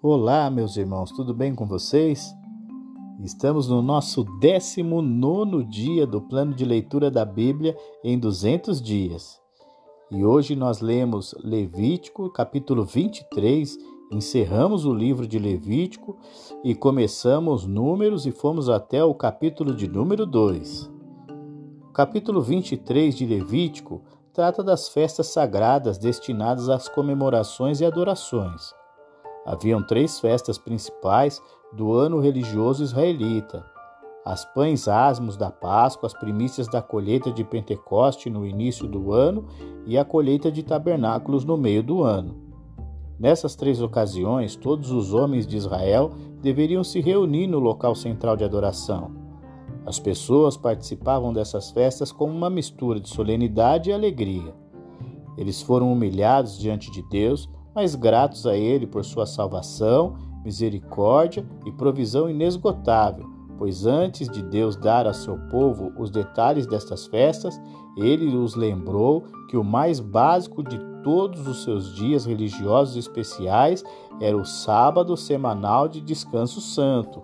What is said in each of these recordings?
Olá, meus irmãos, tudo bem com vocês? Estamos no nosso 19 dia do plano de leitura da Bíblia em 200 dias. E hoje nós lemos Levítico, capítulo 23, encerramos o livro de Levítico e começamos Números e fomos até o capítulo de número 2. O capítulo 23 de Levítico trata das festas sagradas destinadas às comemorações e adorações. Haviam três festas principais do ano religioso israelita: as pães asmos da Páscoa, as primícias da colheita de Pentecoste no início do ano e a colheita de tabernáculos no meio do ano. Nessas três ocasiões, todos os homens de Israel deveriam se reunir no local central de adoração. As pessoas participavam dessas festas com uma mistura de solenidade e alegria. Eles foram humilhados diante de Deus, mas gratos a Ele por sua salvação, misericórdia e provisão inesgotável, pois antes de Deus dar a seu povo os detalhes destas festas, ele os lembrou que o mais básico de todos os seus dias religiosos especiais era o sábado semanal de descanso santo.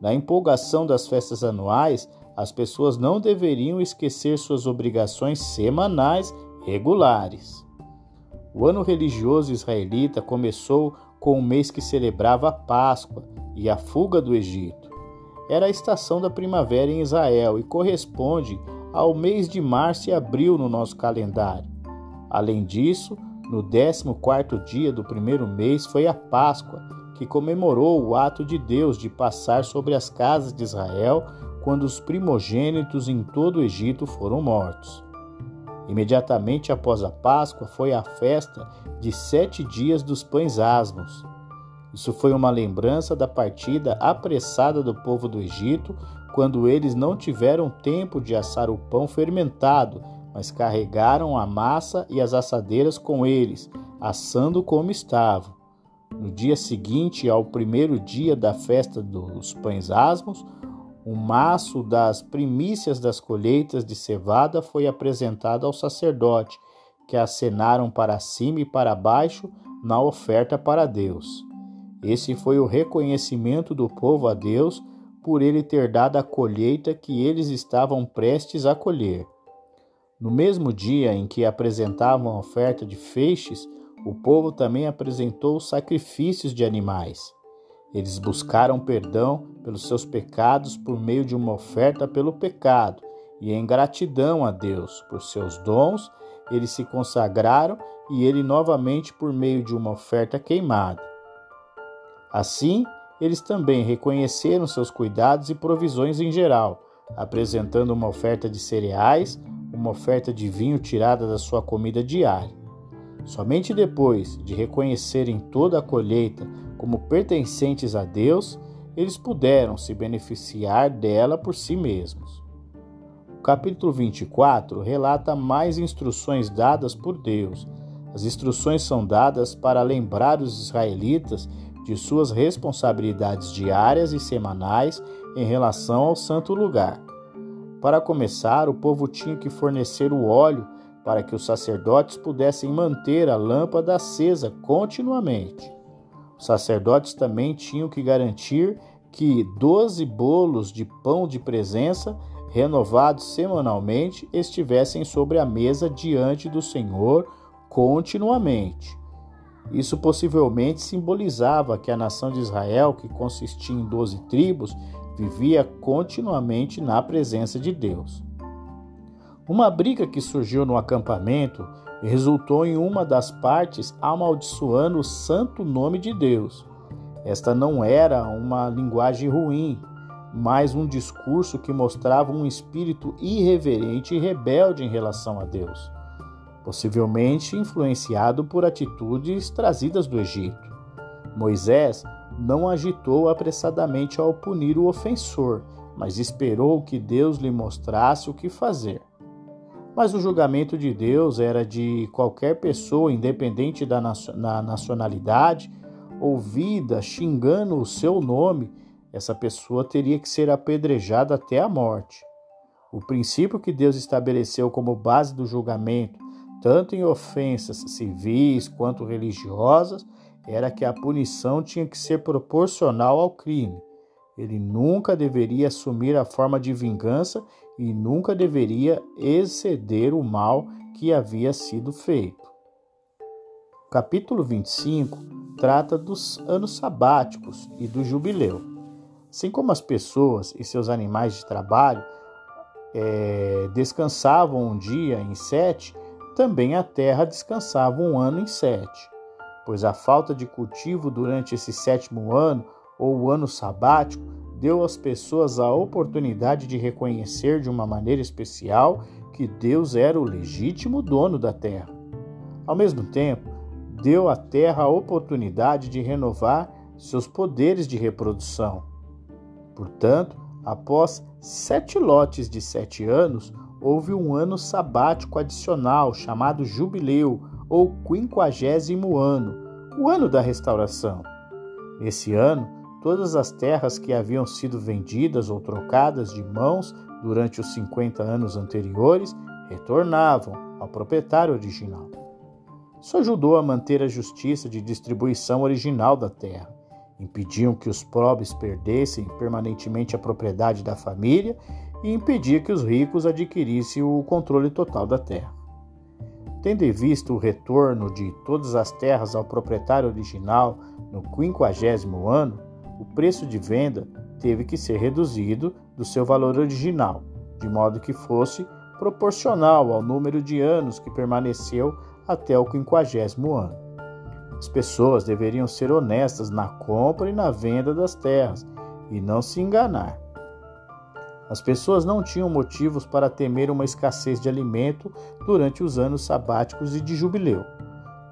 Na empolgação das festas anuais, as pessoas não deveriam esquecer suas obrigações semanais regulares. O ano religioso israelita começou com o mês que celebrava a Páscoa e a fuga do Egito. Era a estação da primavera em Israel e corresponde ao mês de março e abril no nosso calendário. Além disso, no 14º dia do primeiro mês foi a Páscoa, que comemorou o ato de Deus de passar sobre as casas de Israel quando os primogênitos em todo o Egito foram mortos. Imediatamente após a Páscoa foi a festa de sete dias dos pães asmos. Isso foi uma lembrança da partida apressada do povo do Egito, quando eles não tiveram tempo de assar o pão fermentado, mas carregaram a massa e as assadeiras com eles, assando como estavam. No dia seguinte ao primeiro dia da festa dos pães asmos, um maço das primícias das colheitas de cevada foi apresentado ao sacerdote, que acenaram para cima e para baixo na oferta para Deus. Esse foi o reconhecimento do povo a Deus por ele ter dado a colheita que eles estavam prestes a colher. No mesmo dia em que apresentavam a oferta de feixes, o povo também apresentou sacrifícios de animais. Eles buscaram perdão pelos seus pecados por meio de uma oferta pelo pecado, e em gratidão a Deus por seus dons, eles se consagraram e ele novamente por meio de uma oferta queimada. Assim, eles também reconheceram seus cuidados e provisões em geral, apresentando uma oferta de cereais, uma oferta de vinho tirada da sua comida diária. Somente depois de reconhecerem toda a colheita como pertencentes a Deus, eles puderam se beneficiar dela por si mesmos. O capítulo 24 relata mais instruções dadas por Deus. As instruções são dadas para lembrar os israelitas de suas responsabilidades diárias e semanais em relação ao santo lugar. Para começar, o povo tinha que fornecer o óleo para que os sacerdotes pudessem manter a lâmpada acesa continuamente. Os sacerdotes também tinham que garantir que doze bolos de pão de presença, renovados semanalmente, estivessem sobre a mesa diante do Senhor continuamente. Isso possivelmente simbolizava que a nação de Israel, que consistia em doze tribos, vivia continuamente na presença de Deus. Uma briga que surgiu no acampamento resultou em uma das partes amaldiçoando o santo nome de Deus. Esta não era uma linguagem ruim, mas um discurso que mostrava um espírito irreverente e rebelde em relação a Deus, possivelmente influenciado por atitudes trazidas do Egito. Moisés não agitou apressadamente ao punir o ofensor, mas esperou que Deus lhe mostrasse o que fazer. Mas o julgamento de Deus era de qualquer pessoa, independente da nacionalidade, ouvida xingando o seu nome, essa pessoa teria que ser apedrejada até a morte. O princípio que Deus estabeleceu como base do julgamento, tanto em ofensas civis quanto religiosas, era que a punição tinha que ser proporcional ao crime. Ele nunca deveria assumir a forma de vingança e nunca deveria exceder o mal que havia sido feito. O capítulo 25 trata dos anos sabáticos e do jubileu. Assim como as pessoas e seus animais de trabalho é, descansavam um dia em sete, também a terra descansava um ano em sete, pois a falta de cultivo durante esse sétimo ano, ou o ano sabático, deu às pessoas a oportunidade de reconhecer de uma maneira especial que Deus era o legítimo dono da terra. Ao mesmo tempo, deu à terra a oportunidade de renovar seus poderes de reprodução. Portanto, após sete lotes de sete anos, houve um ano sabático adicional chamado Jubileu ou Quinquagésimo Ano, o ano da restauração. Nesse ano, todas as terras que haviam sido vendidas ou trocadas de mãos durante os 50 anos anteriores retornavam ao proprietário original. Isso ajudou a manter a justiça de distribuição original da terra. Impediam que os pobres perdessem permanentemente a propriedade da família e impedia que os ricos adquirissem o controle total da terra. Tendo em vista o retorno de todas as terras ao proprietário original no quinquagésimo ano, o preço de venda teve que ser reduzido do seu valor original, de modo que fosse proporcional ao número de anos que permaneceu até o quinquagésimo ano. As pessoas deveriam ser honestas na compra e na venda das terras e não se enganar. As pessoas não tinham motivos para temer uma escassez de alimento durante os anos sabáticos e de jubileu.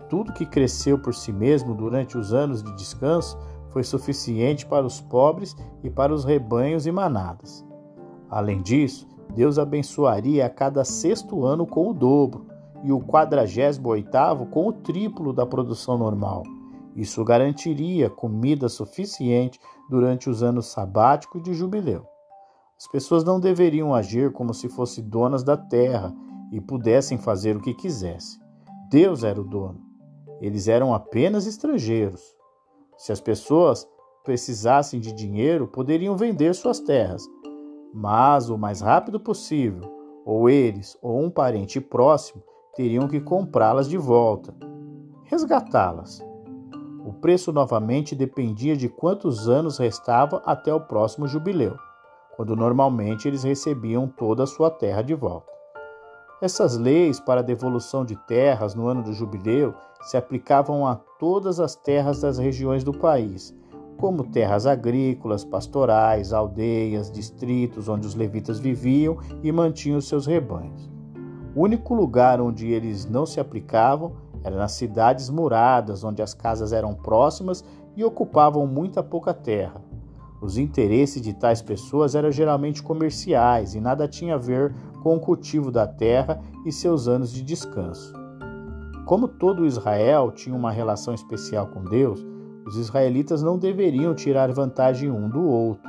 Tudo que cresceu por si mesmo durante os anos de descanso foi suficiente para os pobres e para os rebanhos e manadas. Além disso, Deus abençoaria a cada sexto ano com o dobro, e o quadragésimo oitavo com o triplo da produção normal. Isso garantiria comida suficiente durante os anos sabático e de jubileu. As pessoas não deveriam agir como se fossem donas da terra e pudessem fazer o que quisessem. Deus era o dono. Eles eram apenas estrangeiros. Se as pessoas precisassem de dinheiro, poderiam vender suas terras, mas o mais rápido possível, ou eles ou um parente próximo teriam que comprá-las de volta, resgatá-las. O preço novamente dependia de quantos anos restava até o próximo jubileu, quando normalmente eles recebiam toda a sua terra de volta. Essas leis para a devolução de terras no ano do jubileu se aplicavam a todas as terras das regiões do país, como terras agrícolas, pastorais, aldeias, distritos onde os levitas viviam e mantinham seus rebanhos. O único lugar onde eles não se aplicavam era nas cidades muradas, onde as casas eram próximas e ocupavam muita pouca terra. Os interesses de tais pessoas eram geralmente comerciais e nada tinha a ver com o cultivo da terra e seus anos de descanso. Como todo Israel tinha uma relação especial com Deus, os israelitas não deveriam tirar vantagem um do outro.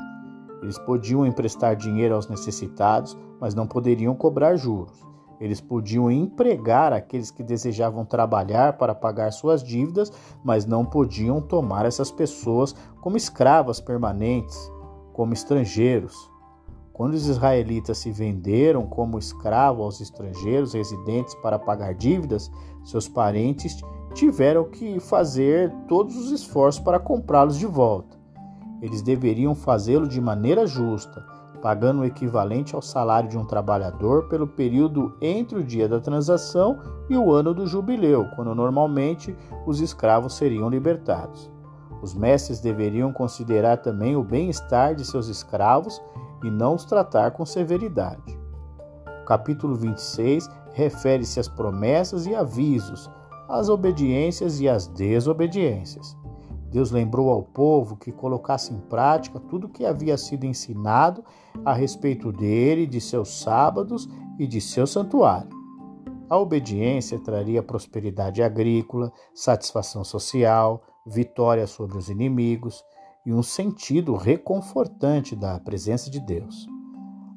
Eles podiam emprestar dinheiro aos necessitados, mas não poderiam cobrar juros. Eles podiam empregar aqueles que desejavam trabalhar para pagar suas dívidas, mas não podiam tomar essas pessoas como escravas permanentes, como estrangeiros. Quando os israelitas se venderam como escravo aos estrangeiros residentes para pagar dívidas, seus parentes tiveram que fazer todos os esforços para comprá-los de volta. Eles deveriam fazê-lo de maneira justa pagando o equivalente ao salário de um trabalhador pelo período entre o dia da transação e o ano do jubileu, quando normalmente os escravos seriam libertados. Os mestres deveriam considerar também o bem-estar de seus escravos e não os tratar com severidade. O capítulo 26 refere-se às promessas e avisos, às obediências e às desobediências. Deus lembrou ao povo que colocasse em prática tudo o que havia sido ensinado a respeito dele, de seus sábados e de seu santuário. A obediência traria prosperidade agrícola, satisfação social, vitória sobre os inimigos e um sentido reconfortante da presença de Deus.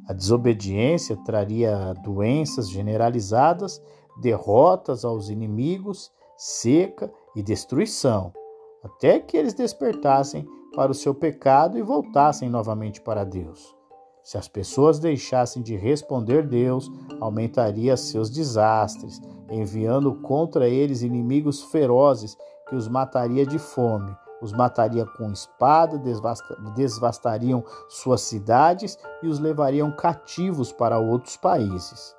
A desobediência traria doenças generalizadas, derrotas aos inimigos, seca e destruição até que eles despertassem para o seu pecado e voltassem novamente para Deus. Se as pessoas deixassem de responder Deus, aumentaria seus desastres, enviando contra eles inimigos ferozes que os mataria de fome, os mataria com espada, devastariam suas cidades e os levariam cativos para outros países.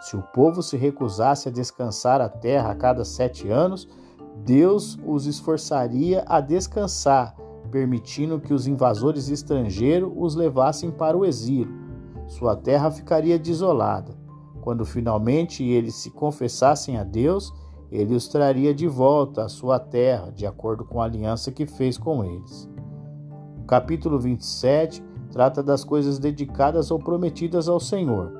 Se o povo se recusasse a descansar a terra a cada sete anos, Deus os esforçaria a descansar, permitindo que os invasores estrangeiros os levassem para o exílio. Sua terra ficaria desolada. Quando finalmente eles se confessassem a Deus, ele os traria de volta à sua terra, de acordo com a aliança que fez com eles. O capítulo 27 trata das coisas dedicadas ou prometidas ao Senhor.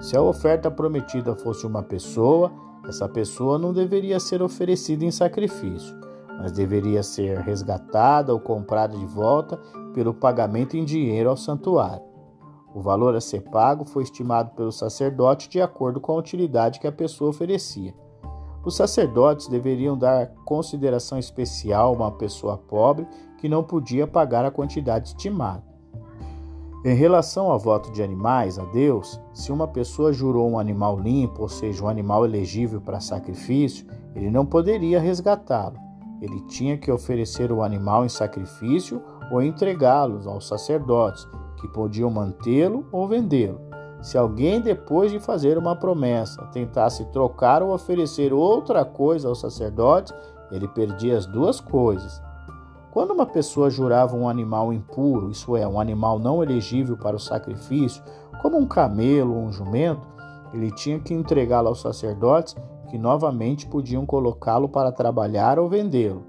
Se a oferta prometida fosse uma pessoa, essa pessoa não deveria ser oferecida em sacrifício, mas deveria ser resgatada ou comprada de volta pelo pagamento em dinheiro ao santuário. O valor a ser pago foi estimado pelo sacerdote de acordo com a utilidade que a pessoa oferecia. Os sacerdotes deveriam dar consideração especial a uma pessoa pobre que não podia pagar a quantidade estimada. Em relação ao voto de animais a Deus, se uma pessoa jurou um animal limpo, ou seja, um animal elegível para sacrifício, ele não poderia resgatá-lo. Ele tinha que oferecer o animal em sacrifício ou entregá-lo aos sacerdotes, que podiam mantê-lo ou vendê-lo. Se alguém, depois de fazer uma promessa, tentasse trocar ou oferecer outra coisa aos sacerdotes, ele perdia as duas coisas. Quando uma pessoa jurava um animal impuro, isso é, um animal não elegível para o sacrifício, como um camelo ou um jumento, ele tinha que entregá-lo aos sacerdotes, que novamente podiam colocá-lo para trabalhar ou vendê-lo.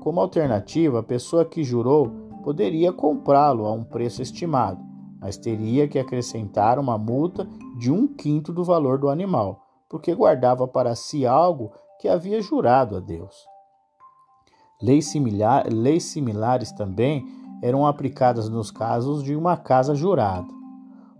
Como alternativa, a pessoa que jurou poderia comprá-lo a um preço estimado mas teria que acrescentar uma multa de um quinto do valor do animal, porque guardava para si algo que havia jurado a Deus. Leis, similar, leis similares também eram aplicadas nos casos de uma casa jurada.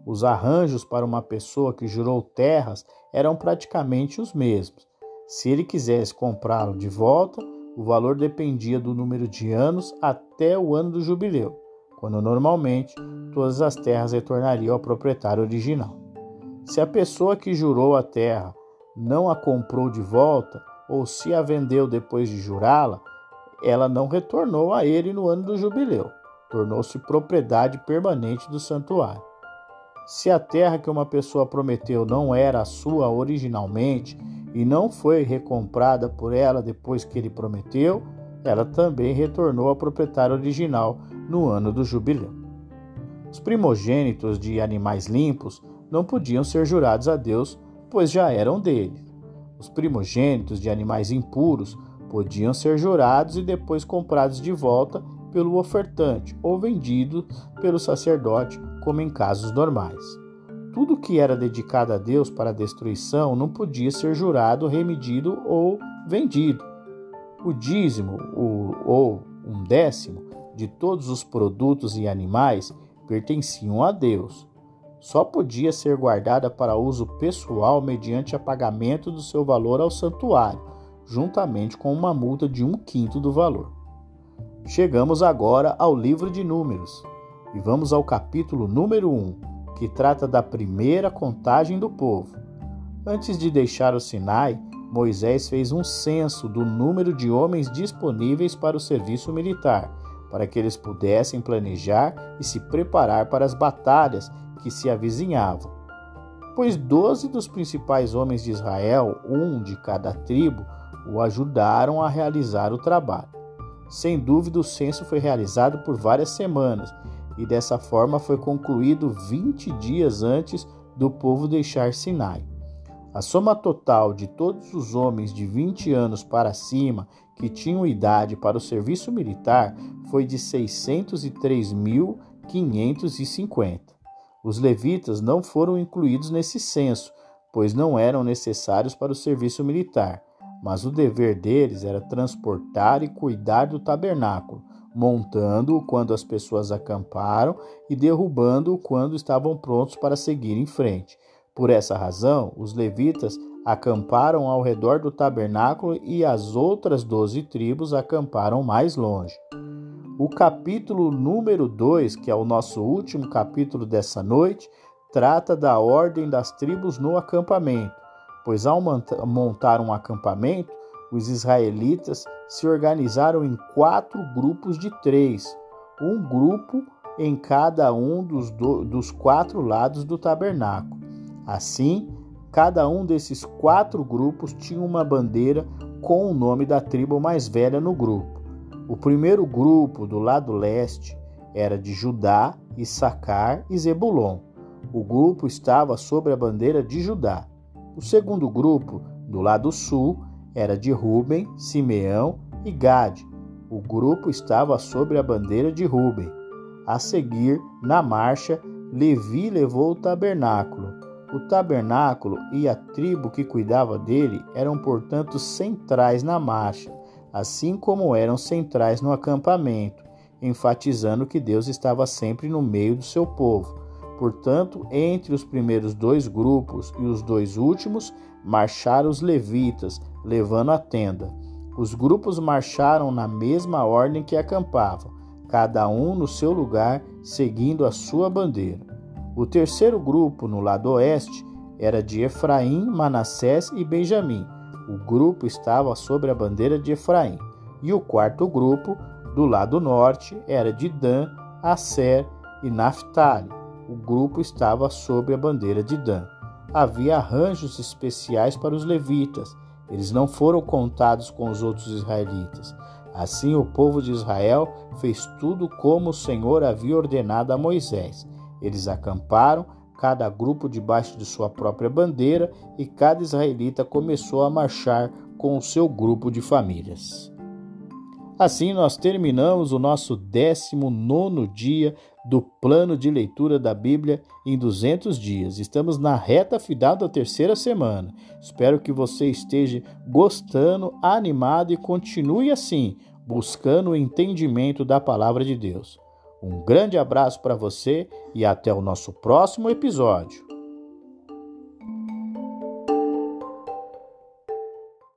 Os arranjos para uma pessoa que jurou terras eram praticamente os mesmos. Se ele quisesse comprá-lo de volta, o valor dependia do número de anos até o ano do jubileu quando normalmente todas as terras retornariam ao proprietário original. Se a pessoa que jurou a terra não a comprou de volta, ou se a vendeu depois de jurá-la, ela não retornou a ele no ano do jubileu, tornou-se propriedade permanente do santuário. Se a terra que uma pessoa prometeu não era a sua originalmente e não foi recomprada por ela depois que ele prometeu, ela também retornou ao proprietário original no ano do jubileu. Os primogênitos de animais limpos não podiam ser jurados a Deus, pois já eram dele. Os primogênitos de animais impuros podiam ser jurados e depois comprados de volta pelo ofertante ou vendidos pelo sacerdote, como em casos normais. Tudo que era dedicado a Deus para destruição não podia ser jurado, remedido ou vendido. O dízimo, ou um décimo, de todos os produtos e animais pertenciam a Deus. Só podia ser guardada para uso pessoal mediante apagamento do seu valor ao santuário, juntamente com uma multa de um quinto do valor. Chegamos agora ao livro de Números e vamos ao capítulo número 1, que trata da primeira contagem do povo. Antes de deixar o Sinai, Moisés fez um censo do número de homens disponíveis para o serviço militar para que eles pudessem planejar e se preparar para as batalhas que se avizinhavam. Pois doze dos principais homens de Israel, um de cada tribo, o ajudaram a realizar o trabalho. Sem dúvida, o censo foi realizado por várias semanas e dessa forma foi concluído 20 dias antes do povo deixar Sinai. A soma total de todos os homens de 20 anos para cima que tinham idade para o serviço militar foi de 603.550. Os levitas não foram incluídos nesse censo, pois não eram necessários para o serviço militar, mas o dever deles era transportar e cuidar do tabernáculo, montando-o quando as pessoas acamparam e derrubando-o quando estavam prontos para seguir em frente. Por essa razão, os levitas acamparam ao redor do tabernáculo e as outras doze tribos acamparam mais longe. O capítulo número 2, que é o nosso último capítulo dessa noite, trata da ordem das tribos no acampamento, pois ao montar um acampamento, os israelitas se organizaram em quatro grupos de três, um grupo em cada um dos, do, dos quatro lados do tabernáculo. Assim, cada um desses quatro grupos tinha uma bandeira com o nome da tribo mais velha no grupo. O primeiro grupo, do lado leste, era de Judá, Issacar e Zebulon. O grupo estava sob a bandeira de Judá. O segundo grupo, do lado sul, era de Ruben, Simeão e Gade. O grupo estava sob a bandeira de Ruben. A seguir, na marcha, Levi levou o tabernáculo. O tabernáculo e a tribo que cuidava dele eram, portanto, centrais na marcha, assim como eram centrais no acampamento, enfatizando que Deus estava sempre no meio do seu povo. Portanto, entre os primeiros dois grupos e os dois últimos, marcharam os levitas, levando a tenda. Os grupos marcharam na mesma ordem que acampavam, cada um no seu lugar, seguindo a sua bandeira. O terceiro grupo, no lado oeste, era de Efraim, Manassés e Benjamim. O grupo estava sobre a bandeira de Efraim. E o quarto grupo, do lado norte, era de Dan, Asser e Naphtali. O grupo estava sob a bandeira de Dan. Havia arranjos especiais para os levitas, eles não foram contados com os outros israelitas. Assim, o povo de Israel fez tudo como o Senhor havia ordenado a Moisés. Eles acamparam, cada grupo debaixo de sua própria bandeira, e cada israelita começou a marchar com o seu grupo de famílias. Assim, nós terminamos o nosso 19 dia do plano de leitura da Bíblia em 200 dias. Estamos na reta final da terceira semana. Espero que você esteja gostando, animado e continue assim, buscando o entendimento da palavra de Deus. Um grande abraço para você e até o nosso próximo episódio.